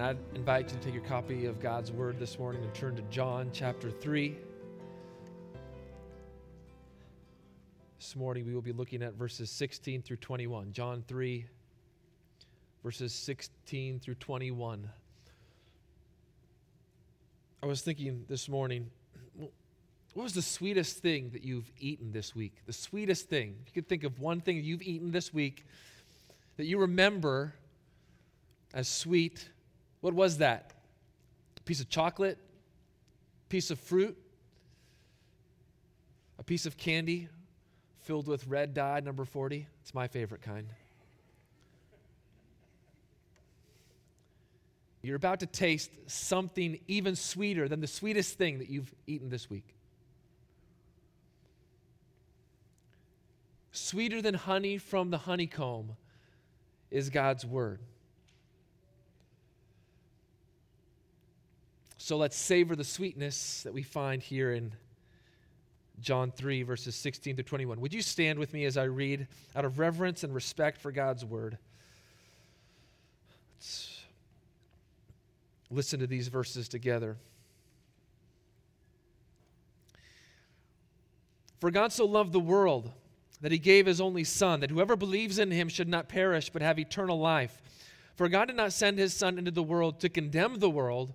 And I'd invite you to take your copy of God's Word this morning and turn to John chapter 3. This morning we will be looking at verses 16 through 21. John 3, verses 16 through 21. I was thinking this morning, what was the sweetest thing that you've eaten this week? The sweetest thing. You could think of one thing you've eaten this week that you remember as sweet what was that? A piece of chocolate? Piece of fruit? A piece of candy filled with red dye, number 40? It's my favorite kind. You're about to taste something even sweeter than the sweetest thing that you've eaten this week. Sweeter than honey from the honeycomb is God's word. So let's savor the sweetness that we find here in John 3, verses 16 to 21. Would you stand with me as I read out of reverence and respect for God's word? Let's listen to these verses together. For God so loved the world that he gave his only Son, that whoever believes in him should not perish but have eternal life. For God did not send his Son into the world to condemn the world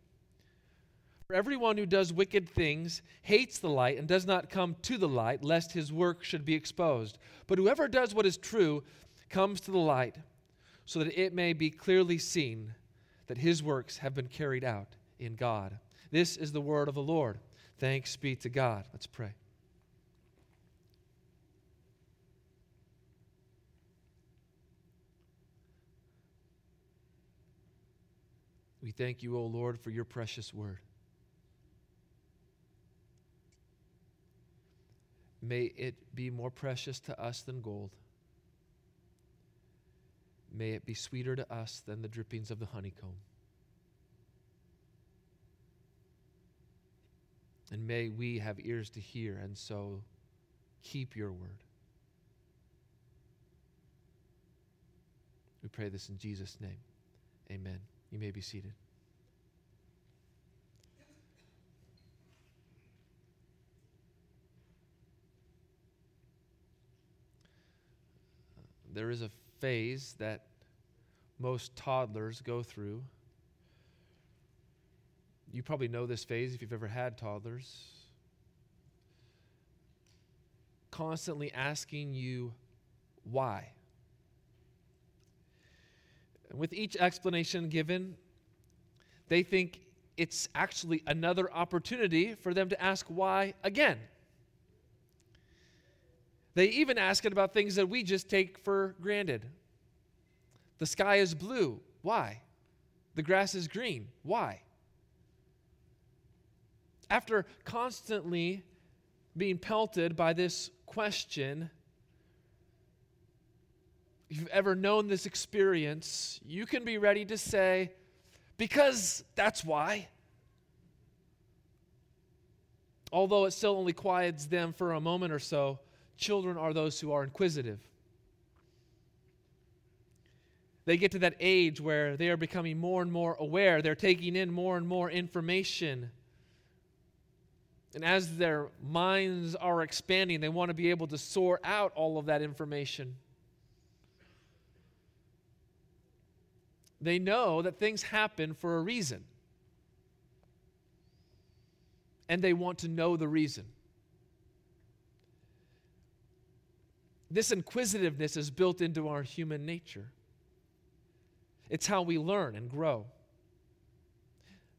For everyone who does wicked things hates the light and does not come to the light, lest his work should be exposed. But whoever does what is true comes to the light, so that it may be clearly seen that his works have been carried out in God. This is the word of the Lord. Thanks be to God. Let's pray. We thank you, O Lord, for your precious word. May it be more precious to us than gold. May it be sweeter to us than the drippings of the honeycomb. And may we have ears to hear and so keep your word. We pray this in Jesus' name. Amen. You may be seated. There is a phase that most toddlers go through. You probably know this phase if you've ever had toddlers. Constantly asking you why. And with each explanation given, they think it's actually another opportunity for them to ask why again. They even ask it about things that we just take for granted. The sky is blue. Why? The grass is green. Why? After constantly being pelted by this question, if you've ever known this experience, you can be ready to say, because that's why. Although it still only quiets them for a moment or so, Children are those who are inquisitive. they get to that age where they are becoming more and more aware. They're taking in more and more information. And as their minds are expanding, they want to be able to sort out all of that information. They know that things happen for a reason. And they want to know the reason. This inquisitiveness is built into our human nature. It's how we learn and grow.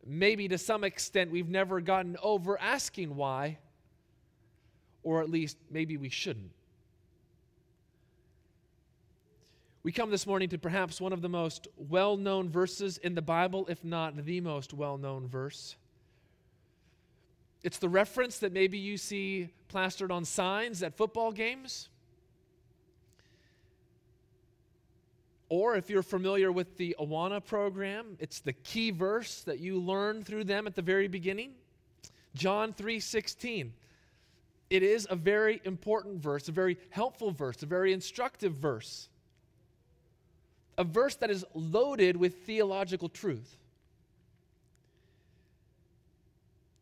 Maybe to some extent we've never gotten over asking why, or at least maybe we shouldn't. We come this morning to perhaps one of the most well known verses in the Bible, if not the most well known verse. It's the reference that maybe you see plastered on signs at football games. Or if you're familiar with the Awana program, it's the key verse that you learn through them at the very beginning. John 3:16. It is a very important verse, a very helpful verse, a very instructive verse. A verse that is loaded with theological truth.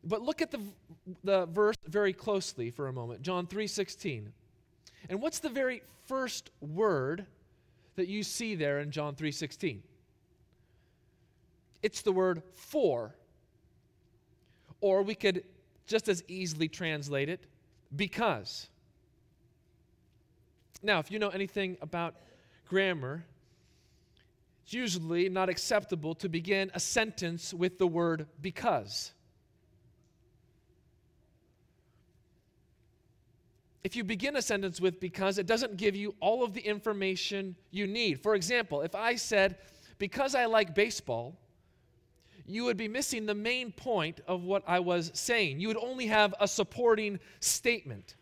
But look at the, the verse very closely for a moment. John 3:16. And what's the very first word that you see there in John 3:16. It's the word for. Or we could just as easily translate it because. Now, if you know anything about grammar, it's usually not acceptable to begin a sentence with the word because. If you begin a sentence with because, it doesn't give you all of the information you need. For example, if I said, because I like baseball, you would be missing the main point of what I was saying. You would only have a supporting statement.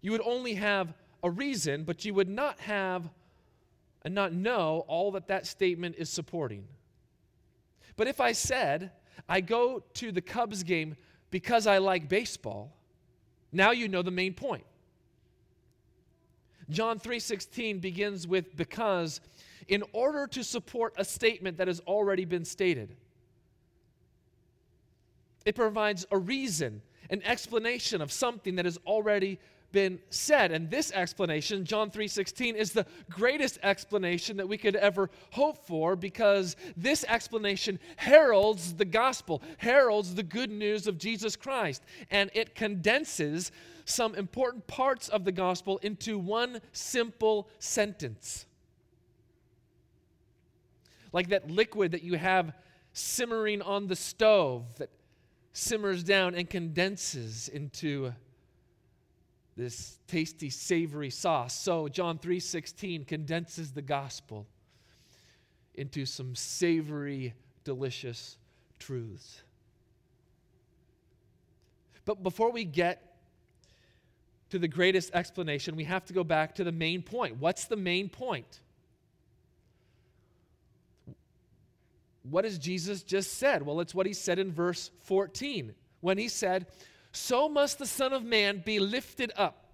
You would only have a reason, but you would not have and not know all that that statement is supporting. But if I said, I go to the Cubs game because I like baseball, now you know the main point. John 3:16 begins with because in order to support a statement that has already been stated. It provides a reason, an explanation of something that has already been said. And this explanation John 3:16 is the greatest explanation that we could ever hope for because this explanation heralds the gospel heralds the good news of Jesus Christ and it condenses some important parts of the gospel into one simple sentence. Like that liquid that you have simmering on the stove that simmers down and condenses into this tasty savory sauce. So John 3:16 condenses the gospel into some savory delicious truths. But before we get to the greatest explanation, we have to go back to the main point. What's the main point? What has Jesus just said? Well, it's what he said in verse 14 when he said, so must the Son of Man be lifted up.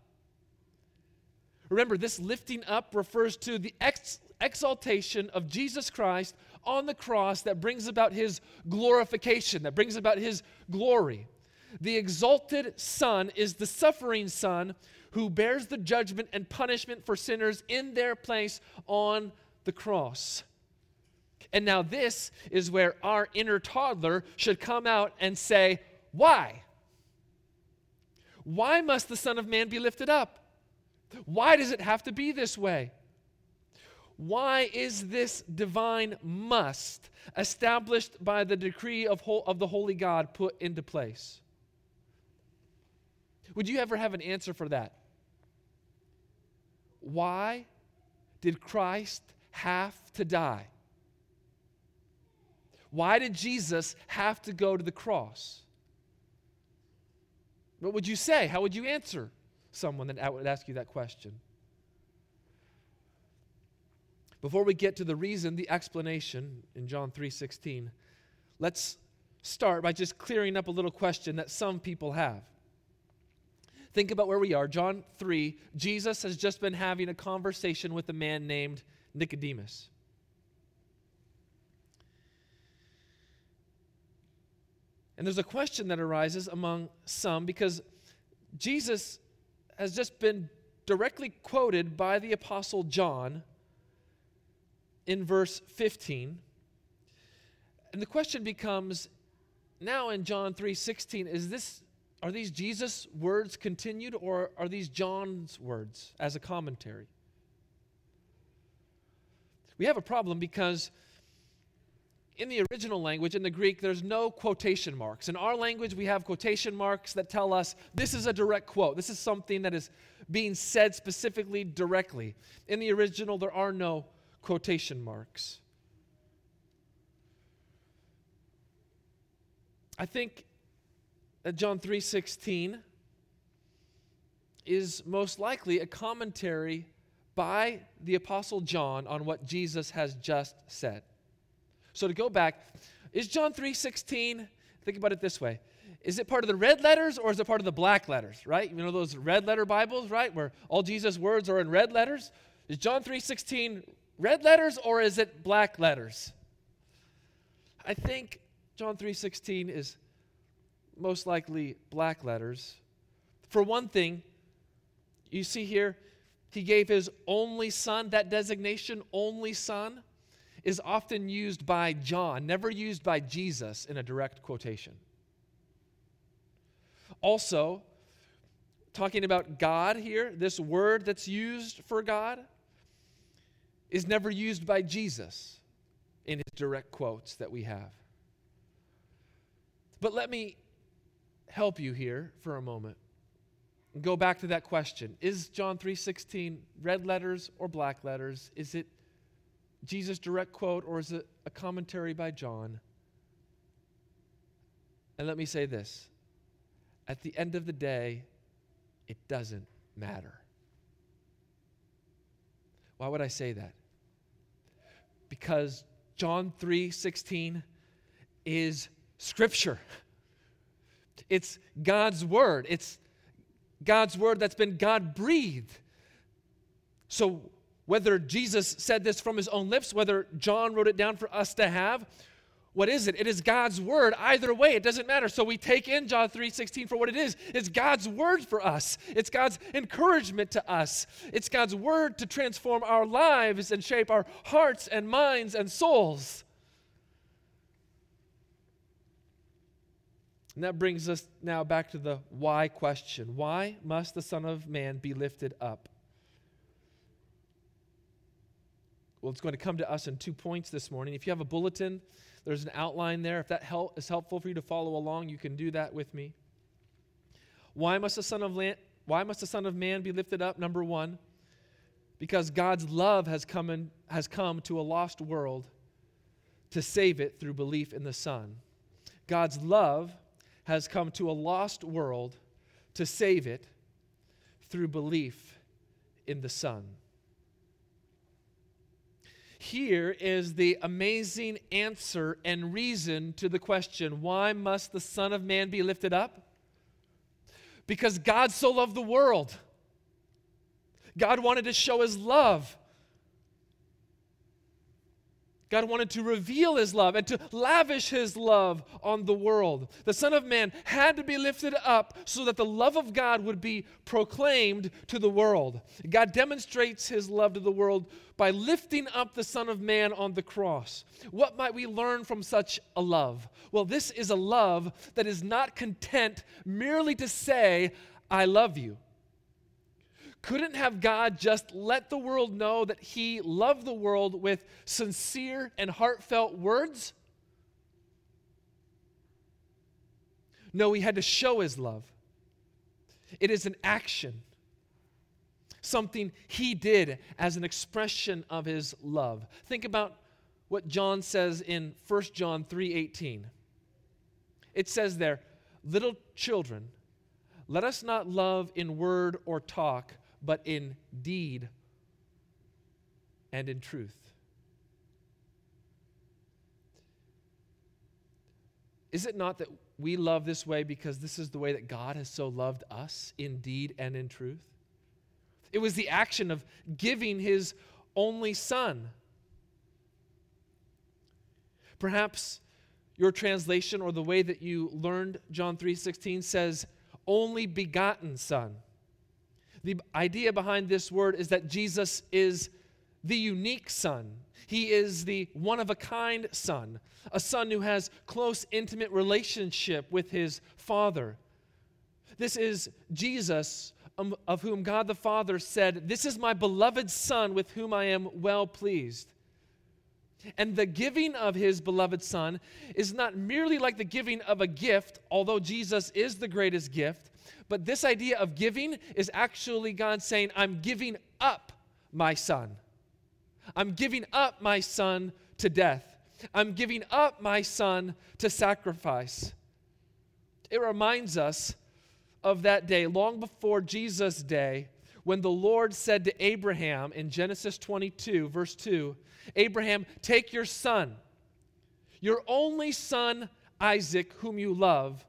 Remember, this lifting up refers to the ex- exaltation of Jesus Christ on the cross that brings about his glorification, that brings about his glory. The exalted Son is the suffering Son who bears the judgment and punishment for sinners in their place on the cross. And now, this is where our inner toddler should come out and say, Why? Why must the Son of Man be lifted up? Why does it have to be this way? Why is this divine must established by the decree of, whole, of the Holy God put into place? Would you ever have an answer for that? Why did Christ have to die? Why did Jesus have to go to the cross? What would you say? How would you answer someone that would ask you that question? Before we get to the reason, the explanation in John 3:16, let's start by just clearing up a little question that some people have. Think about where we are. John 3, Jesus has just been having a conversation with a man named Nicodemus. And there's a question that arises among some because Jesus has just been directly quoted by the Apostle John in verse 15. And the question becomes now in John 3:16 is this are these Jesus words continued or are these John's words as a commentary? We have a problem because in the original language, in the Greek, there's no quotation marks. In our language, we have quotation marks that tell us this is a direct quote. This is something that is being said specifically directly. In the original, there are no quotation marks. I think that John 3:16 is most likely a commentary by the apostle John on what Jesus has just said. So to go back, is John 3:16 think about it this way. Is it part of the red letters or is it part of the black letters, right? You know those red letter Bibles, right? Where all Jesus' words are in red letters? Is John 3:16 red letters or is it black letters? I think John 3:16 is most likely black letters. For one thing, you see here he gave his only son, that designation only son is often used by John, never used by Jesus in a direct quotation. Also, talking about God here, this word that's used for God is never used by Jesus in his direct quotes that we have. But let me help you here for a moment. Go back to that question. Is John 3:16 red letters or black letters? Is it Jesus' direct quote or is it a commentary by John? And let me say this at the end of the day, it doesn't matter. Why would I say that? Because John 3:16 is scripture. It's God's word. It's God's word that's been God breathed. So whether Jesus said this from his own lips, whether John wrote it down for us to have, what is it? It is God's word. Either way, it doesn't matter. So we take in John 3:16 for what it is. It's God's word for us. It's God's encouragement to us. It's God's word to transform our lives and shape our hearts and minds and souls. And that brings us now back to the why question. Why must the Son of Man be lifted up? Well, it's going to come to us in two points this morning. If you have a bulletin, there's an outline there. If that help is helpful for you to follow along, you can do that with me. Why must the Son of Land, why must the Son of Man be lifted up? Number one, because God's love has come in, has come to a lost world to save it through belief in the Son. God's love has come to a lost world to save it through belief in the Son. Here is the amazing answer and reason to the question why must the Son of Man be lifted up? Because God so loved the world. God wanted to show his love. God wanted to reveal his love and to lavish his love on the world. The Son of Man had to be lifted up so that the love of God would be proclaimed to the world. God demonstrates his love to the world by lifting up the Son of Man on the cross. What might we learn from such a love? Well, this is a love that is not content merely to say, I love you. Couldn't have God just let the world know that He loved the world with sincere and heartfelt words? No, He had to show His love. It is an action, something He did as an expression of His love. Think about what John says in 1 John 3:18. It says there, "Little children, let us not love in word or talk, but in deed and in truth. Is it not that we love this way because this is the way that God has so loved us in deed and in truth? It was the action of giving his only Son. Perhaps your translation or the way that you learned John 3:16 says only begotten son. The idea behind this word is that Jesus is the unique son. He is the one of a kind son, a son who has close intimate relationship with his father. This is Jesus um, of whom God the Father said, "This is my beloved son with whom I am well pleased." And the giving of his beloved son is not merely like the giving of a gift, although Jesus is the greatest gift, but this idea of giving is actually God saying, I'm giving up my son. I'm giving up my son to death. I'm giving up my son to sacrifice. It reminds us of that day, long before Jesus' day, when the Lord said to Abraham in Genesis 22, verse 2, Abraham, take your son, your only son, Isaac, whom you love,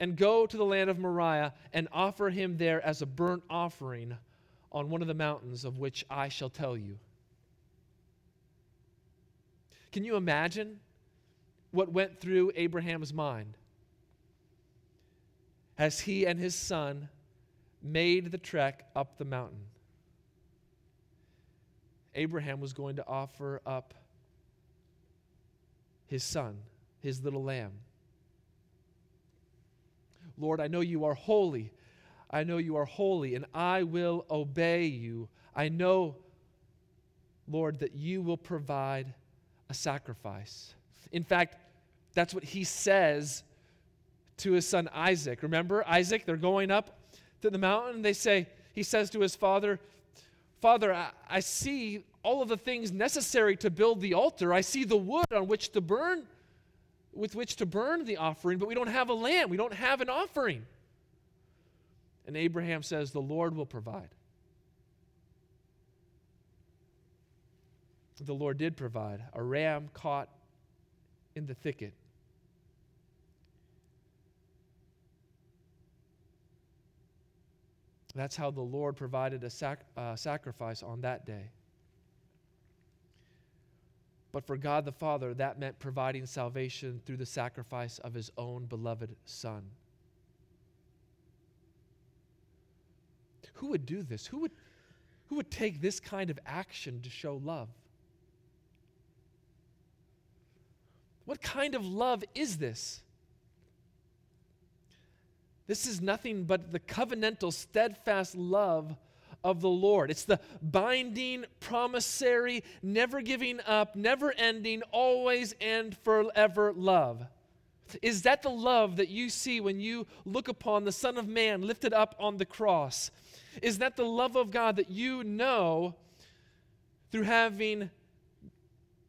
and go to the land of Moriah and offer him there as a burnt offering on one of the mountains of which I shall tell you. Can you imagine what went through Abraham's mind as he and his son made the trek up the mountain? Abraham was going to offer up his son, his little lamb. Lord, I know you are holy. I know you are holy, and I will obey you. I know, Lord, that you will provide a sacrifice. In fact, that's what he says to his son Isaac. Remember, Isaac, they're going up to the mountain. They say, he says to his father, Father, I, I see all of the things necessary to build the altar. I see the wood on which to burn, with which to burn the offering, but we don't have a lamb. We don't have an offering. And Abraham says, The Lord will provide. The Lord did provide a ram caught in the thicket. That's how the Lord provided a sac- uh, sacrifice on that day. But for God the Father, that meant providing salvation through the sacrifice of his own beloved Son. Who would do this? Who would, who would take this kind of action to show love? What kind of love is this? This is nothing but the covenantal, steadfast love of the Lord. It's the binding, promissory, never giving up, never ending, always and forever love. Is that the love that you see when you look upon the Son of Man lifted up on the cross? Is that the love of God that you know through having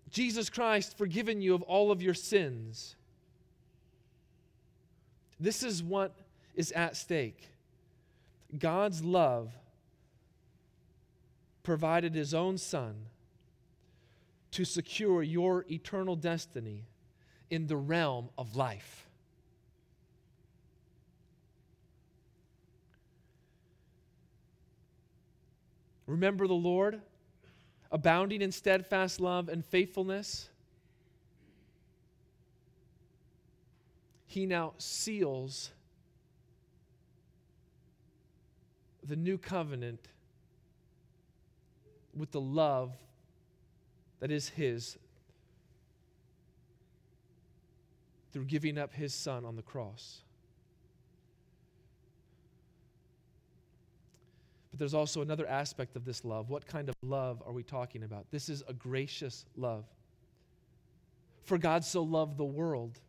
Jesus Christ forgiven you of all of your sins? This is what is at stake. God's love provided his own son to secure your eternal destiny in the realm of life. Remember the Lord, abounding in steadfast love and faithfulness. He now seals the new covenant with the love that is His through giving up His Son on the cross. But there's also another aspect of this love. What kind of love are we talking about? This is a gracious love. For God so loved the world.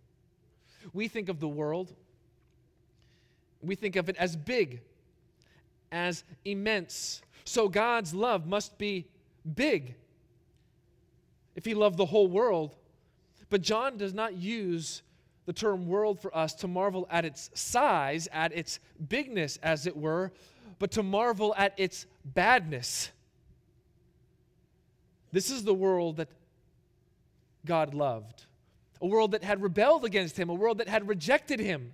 We think of the world, we think of it as big, as immense. So God's love must be big if He loved the whole world. But John does not use the term world for us to marvel at its size, at its bigness, as it were, but to marvel at its badness. This is the world that God loved, a world that had rebelled against Him, a world that had rejected Him.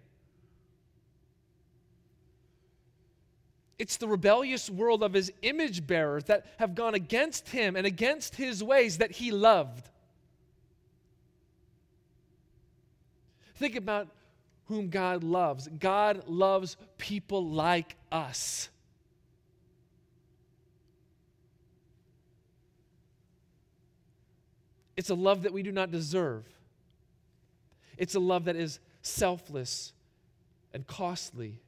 It's the rebellious world of his image bearers that have gone against him and against his ways that he loved. Think about whom God loves. God loves people like us. It's a love that we do not deserve. It's a love that is selfless and costly.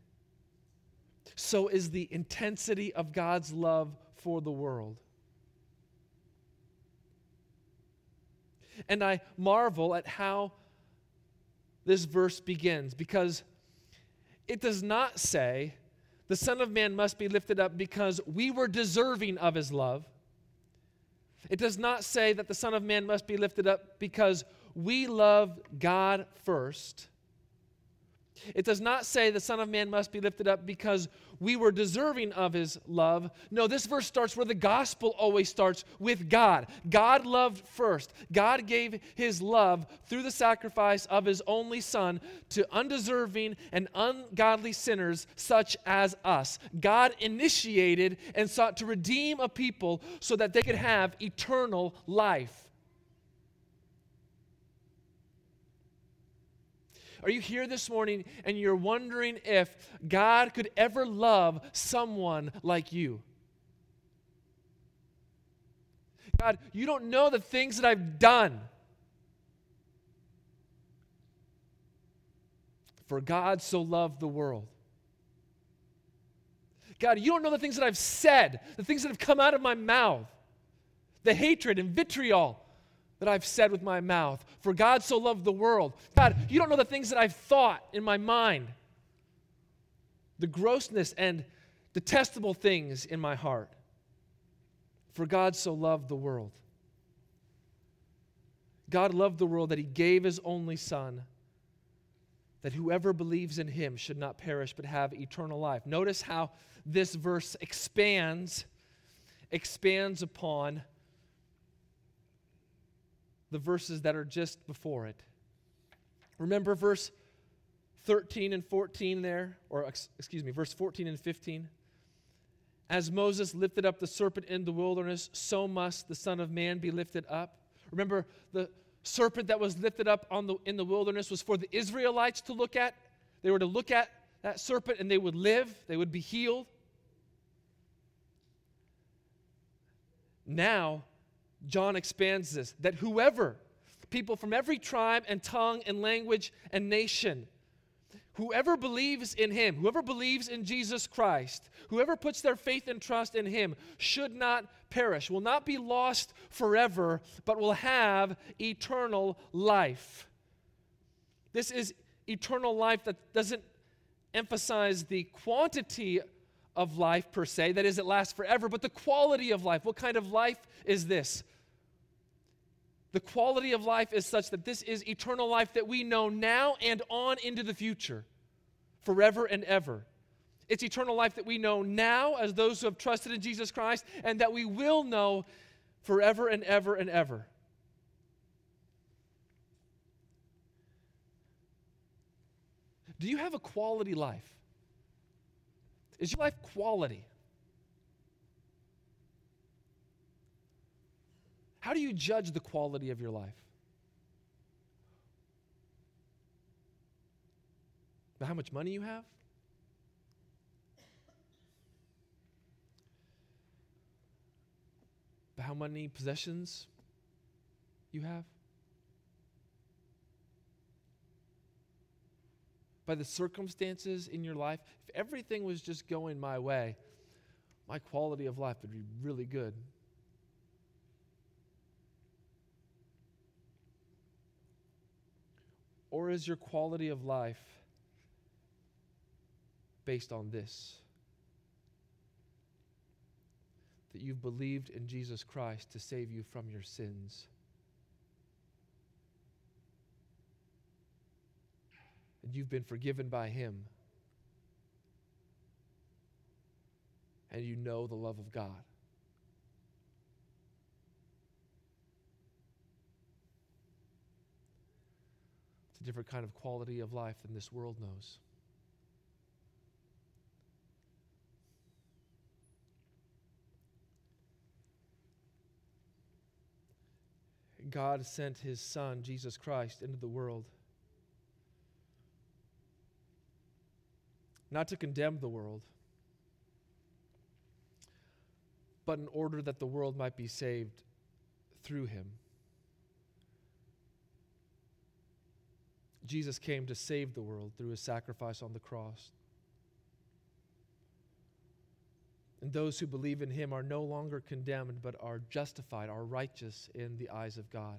So is the intensity of God's love for the world. And I marvel at how this verse begins because it does not say the Son of Man must be lifted up because we were deserving of his love. It does not say that the Son of Man must be lifted up because we love God first. It does not say the Son of Man must be lifted up because we were deserving of his love. No, this verse starts where the gospel always starts with God. God loved first. God gave his love through the sacrifice of his only Son to undeserving and ungodly sinners such as us. God initiated and sought to redeem a people so that they could have eternal life. Are you here this morning and you're wondering if God could ever love someone like you? God, you don't know the things that I've done. For God so loved the world. God, you don't know the things that I've said, the things that have come out of my mouth, the hatred and vitriol that I've said with my mouth. For God so loved the world. God, you don't know the things that I've thought in my mind, the grossness and detestable things in my heart. For God so loved the world. God loved the world that he gave his only Son, that whoever believes in him should not perish but have eternal life. Notice how this verse expands, expands upon the verses that are just before it. Remember verse 13 and 14 there, or excuse me, verse 14 and 15? As Moses lifted up the serpent in the wilderness, so must the Son of Man be lifted up. Remember, the serpent that was lifted up the, in the wilderness was for the Israelites to look at. They were to look at that serpent and they would live, they would be healed. Now, John expands this that whoever, people from every tribe and tongue and language and nation, whoever believes in him, whoever believes in Jesus Christ, whoever puts their faith and trust in him should not perish, will not be lost forever, but will have eternal life. This is eternal life that doesn't emphasize the quantity of life per se, that is, it lasts forever, but the quality of life. What kind of life is this? The quality of life is such that this is eternal life that we know now and on into the future, forever and ever. It's eternal life that we know now as those who have trusted in Jesus Christ, and that we will know forever and ever and ever. Do you have a quality life? Is your life quality? How do you judge the quality of your life? By how much money you have? By how many possessions you have? By the circumstances in your life? If everything was just going my way, my quality of life would be really good. Or is your quality of life based on this? That you've believed in Jesus Christ to save you from your sins. And you've been forgiven by Him. And you know the love of God. different kind of quality of life than this world knows. God sent his Son, Jesus Christ, into the world. Not to condemn the world, but in order that the world might be saved through him. Jesus came to save the world through his sacrifice on the cross. And those who believe in him are no longer condemned, but are justified, are righteous in the eyes of God.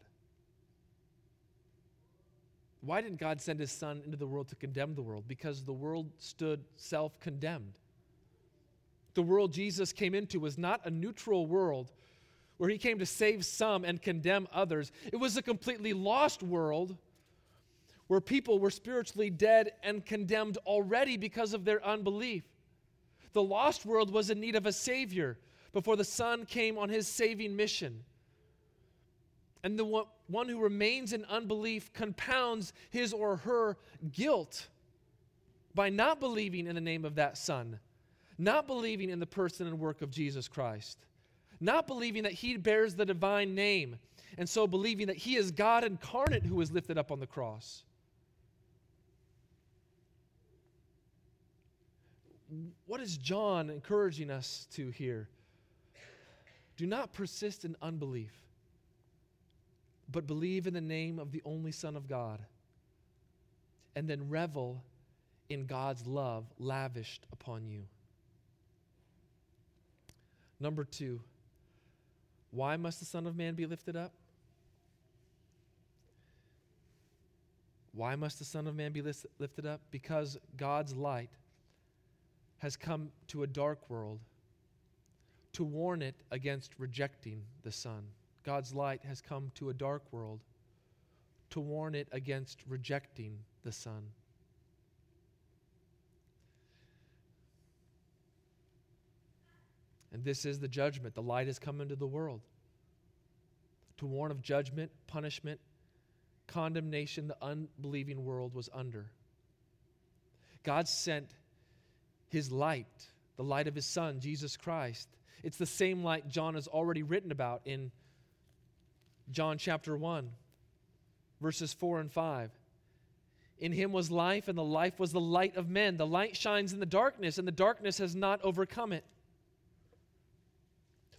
Why didn't God send his son into the world to condemn the world? Because the world stood self condemned. The world Jesus came into was not a neutral world where he came to save some and condemn others. It was a completely lost world where people were spiritually dead and condemned already because of their unbelief. The lost world was in need of a Savior before the Son came on his saving mission. And the one who remains in unbelief compounds his or her guilt by not believing in the name of that Son, not believing in the person and work of Jesus Christ, not believing that he bears the divine name, and so believing that he is God incarnate who was lifted up on the cross. What is John encouraging us to here? Do not persist in unbelief, but believe in the name of the only Son of God, and then revel in God's love lavished upon you. Number two, why must the Son of Man be lifted up? Why must the Son of Man be lifted up? Because God's light has come to a dark world to warn it against rejecting the Son. God's light has come to a dark world to warn it against rejecting the Son. And this is the judgment. The light has come into the world to warn of judgment, punishment, condemnation the unbelieving world was under. God sent his light, the light of his son, Jesus Christ. It's the same light John has already written about in John chapter 1, verses 4 and 5. In him was life, and the life was the light of men. The light shines in the darkness, and the darkness has not overcome it.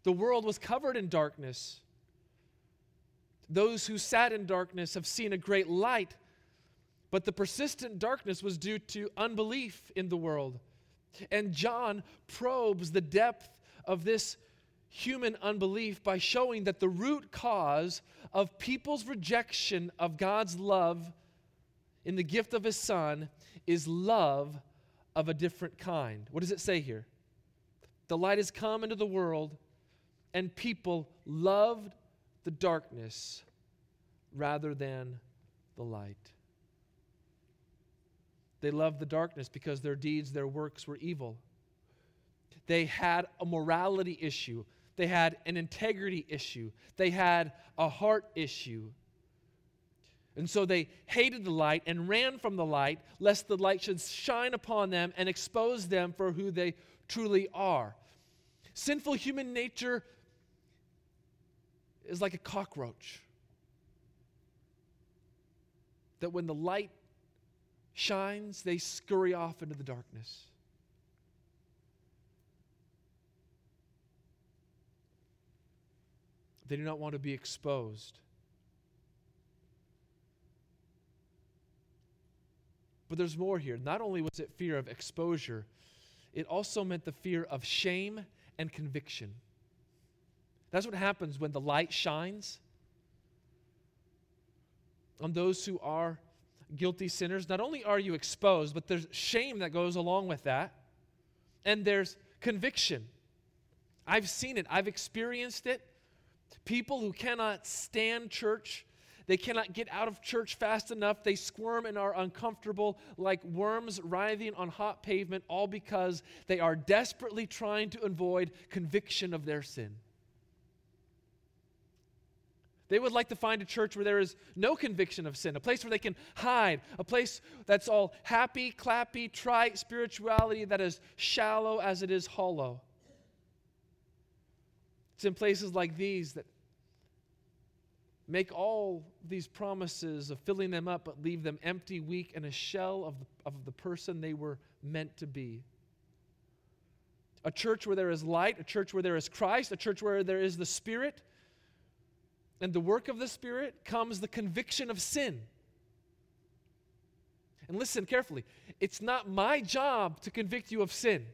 The world was covered in darkness. Those who sat in darkness have seen a great light, but the persistent darkness was due to unbelief in the world. And John probes the depth of this human unbelief by showing that the root cause of people's rejection of God's love in the gift of his son is love of a different kind. What does it say here? The light has come into the world, and people loved the darkness rather than the light. They loved the darkness because their deeds, their works were evil. They had a morality issue. They had an integrity issue. They had a heart issue. And so they hated the light and ran from the light, lest the light should shine upon them and expose them for who they truly are. Sinful human nature is like a cockroach. That when the light shines, they scurry off into the darkness. They do not want to be exposed. But there's more here. Not only was it fear of exposure, it also meant the fear of shame and conviction. That's what happens when the light shines on those who are guilty sinners, not only are you exposed, but there's shame that goes along with that, and there's conviction. I've seen it, I've experienced it. People who cannot stand church, they cannot get out of church fast enough. They squirm and are uncomfortable like worms writhing on hot pavement, all because they are desperately trying to avoid conviction of their sin. They would like to find a church where there is no conviction of sin, a place where they can hide, a place that's all happy, clappy, trite spirituality that is shallow as it is hollow. It's in places like these that make all these promises of filling them up, but leave them empty, weak, and a shell of the, of the person they were meant to be. A church where there is light, a church where there is Christ, a church where there is the Spirit, and the work of the Spirit comes the conviction of sin. And listen carefully it's not my job to convict you of sin.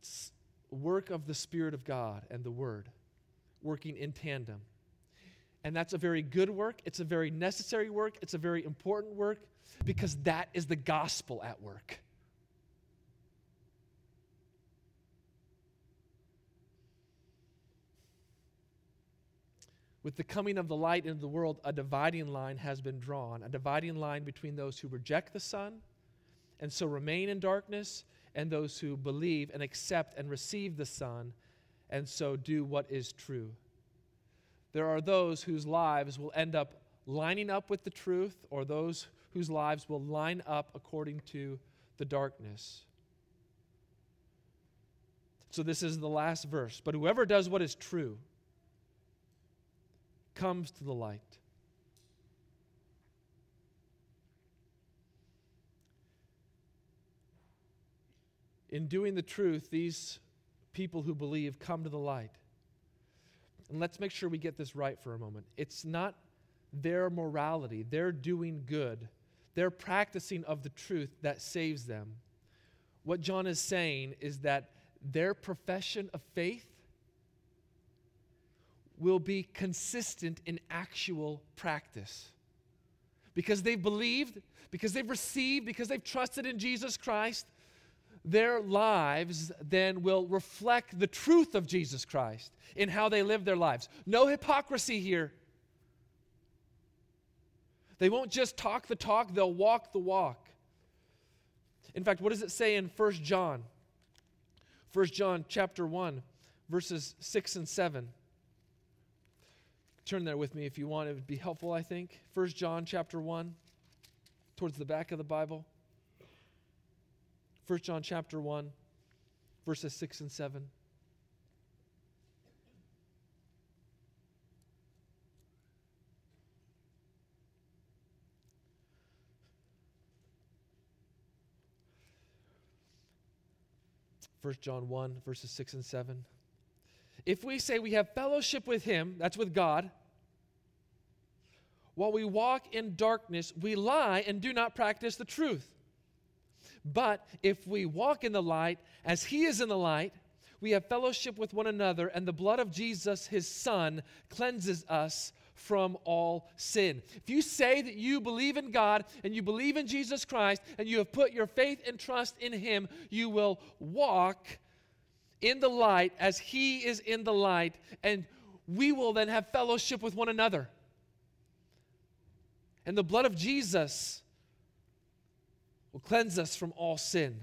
It's work of the Spirit of God and the Word working in tandem. And that's a very good work. It's a very necessary work. It's a very important work because that is the gospel at work. With the coming of the light into the world, a dividing line has been drawn, a dividing line between those who reject the Son and so remain in darkness, and those who believe and accept and receive the Son and so do what is true. There are those whose lives will end up lining up with the truth, or those whose lives will line up according to the darkness. So, this is the last verse. But whoever does what is true, comes to the light. In doing the truth, these people who believe come to the light. And let's make sure we get this right for a moment. It's not their morality, their doing good, their practicing of the truth that saves them. What John is saying is that their profession of faith will be consistent in actual practice. Because they've believed, because they've received, because they've trusted in Jesus Christ, their lives then will reflect the truth of Jesus Christ in how they live their lives. No hypocrisy here. They won't just talk the talk, they'll walk the walk. In fact, what does it say in 1 John? 1 John chapter 1, verses 6 and 7. Turn there with me if you want. It would be helpful, I think. First John chapter 1, towards the back of the Bible. First John chapter 1, verses 6 and 7. First John 1, verses 6 and 7. If we say we have fellowship with him, that's with God, while we walk in darkness, we lie and do not practice the truth. But if we walk in the light as he is in the light, we have fellowship with one another, and the blood of Jesus, his son, cleanses us from all sin. If you say that you believe in God and you believe in Jesus Christ and you have put your faith and trust in him, you will walk in the light as he is in the light, and we will then have fellowship with one another. And the blood of Jesus will cleanse us from all sin.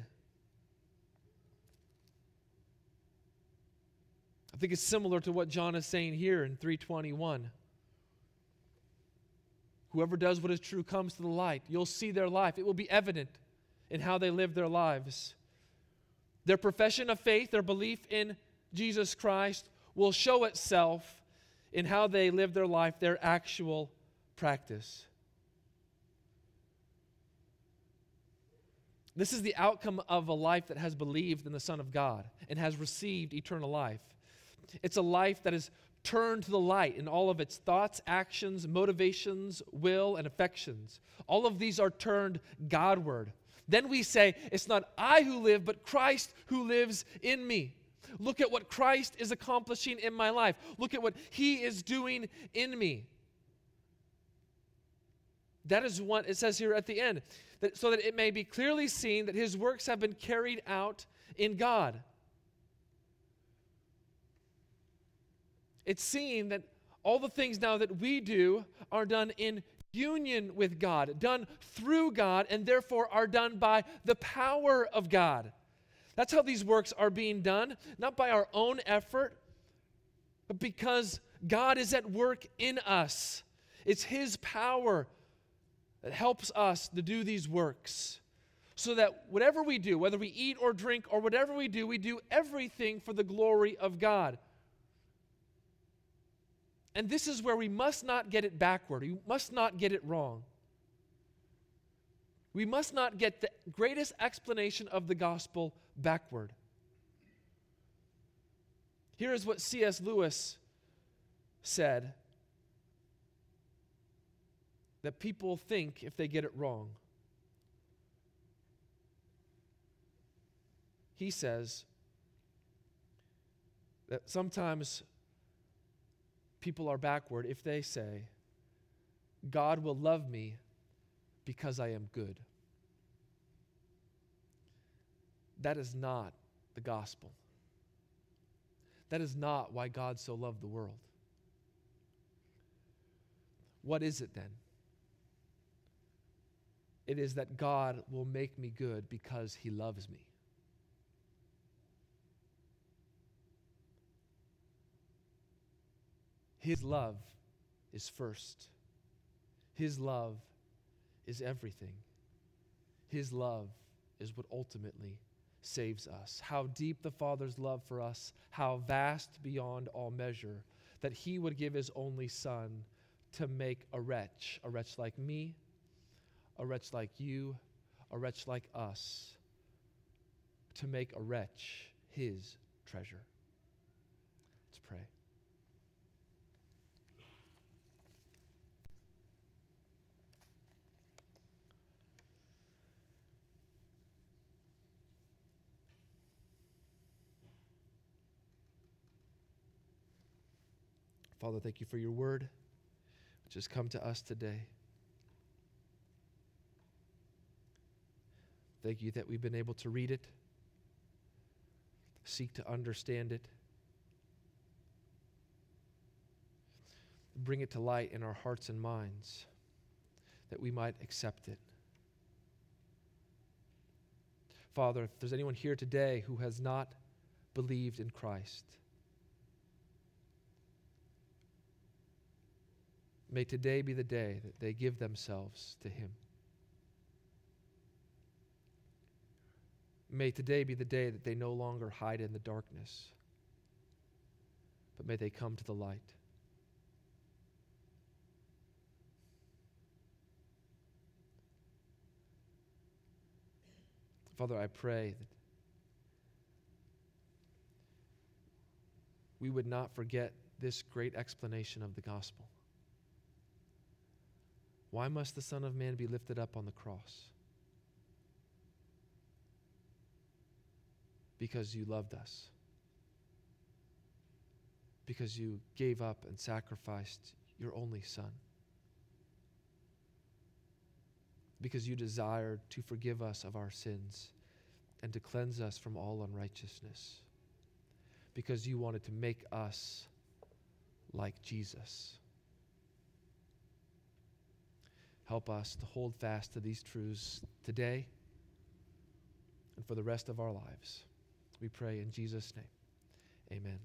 I think it's similar to what John is saying here in 321. Whoever does what is true comes to the light. You'll see their life. It will be evident in how they live their lives. Their profession of faith, their belief in Jesus Christ, will show itself in how they live their life, their actual practice. This is the outcome of a life that has believed in the Son of God and has received eternal life. It's a life that is turned to the light in all of its thoughts, actions, motivations, will, and affections. All of these are turned Godward. Then we say, It's not I who live, but Christ who lives in me. Look at what Christ is accomplishing in my life. Look at what he is doing in me. That is what it says here at the end, that, so that it may be clearly seen that his works have been carried out in God. It's seen that all the things now that we do are done in union with God, done through God, and therefore are done by the power of God. That's how these works are being done, not by our own effort, but because God is at work in us. It's His power that helps us to do these works. So that whatever we do, whether we eat or drink or whatever we do, we do everything for the glory of God. And this is where we must not get it backward. We must not get it wrong. We must not get the greatest explanation of the gospel backward. Here is what C.S. Lewis said that people think if they get it wrong. He says that sometimes people are backward if they say, God will love me because I am good. That is not the gospel. That is not why God so loved the world. What is it then? It is that God will make me good because he loves me. His love is first. His love is everything. His love is what ultimately saves us. How deep the Father's love for us, how vast beyond all measure, that He would give His only Son to make a wretch, a wretch like me, a wretch like you, a wretch like us, to make a wretch His treasure. Let's pray. Father, thank you for your word, which has come to us today. Thank you that we've been able to read it, seek to understand it, bring it to light in our hearts and minds, that we might accept it. Father, if there's anyone here today who has not believed in Christ, May today be the day that they give themselves to Him. May today be the day that they no longer hide in the darkness, but may they come to the light. Father, I pray that we would not forget this great explanation of the gospel. Why must the Son of Man be lifted up on the cross? Because you loved us. Because you gave up and sacrificed your only Son. Because you desired to forgive us of our sins and to cleanse us from all unrighteousness. Because you wanted to make us like Jesus. Help us to hold fast to these truths today and for the rest of our lives. We pray in Jesus' name. Amen.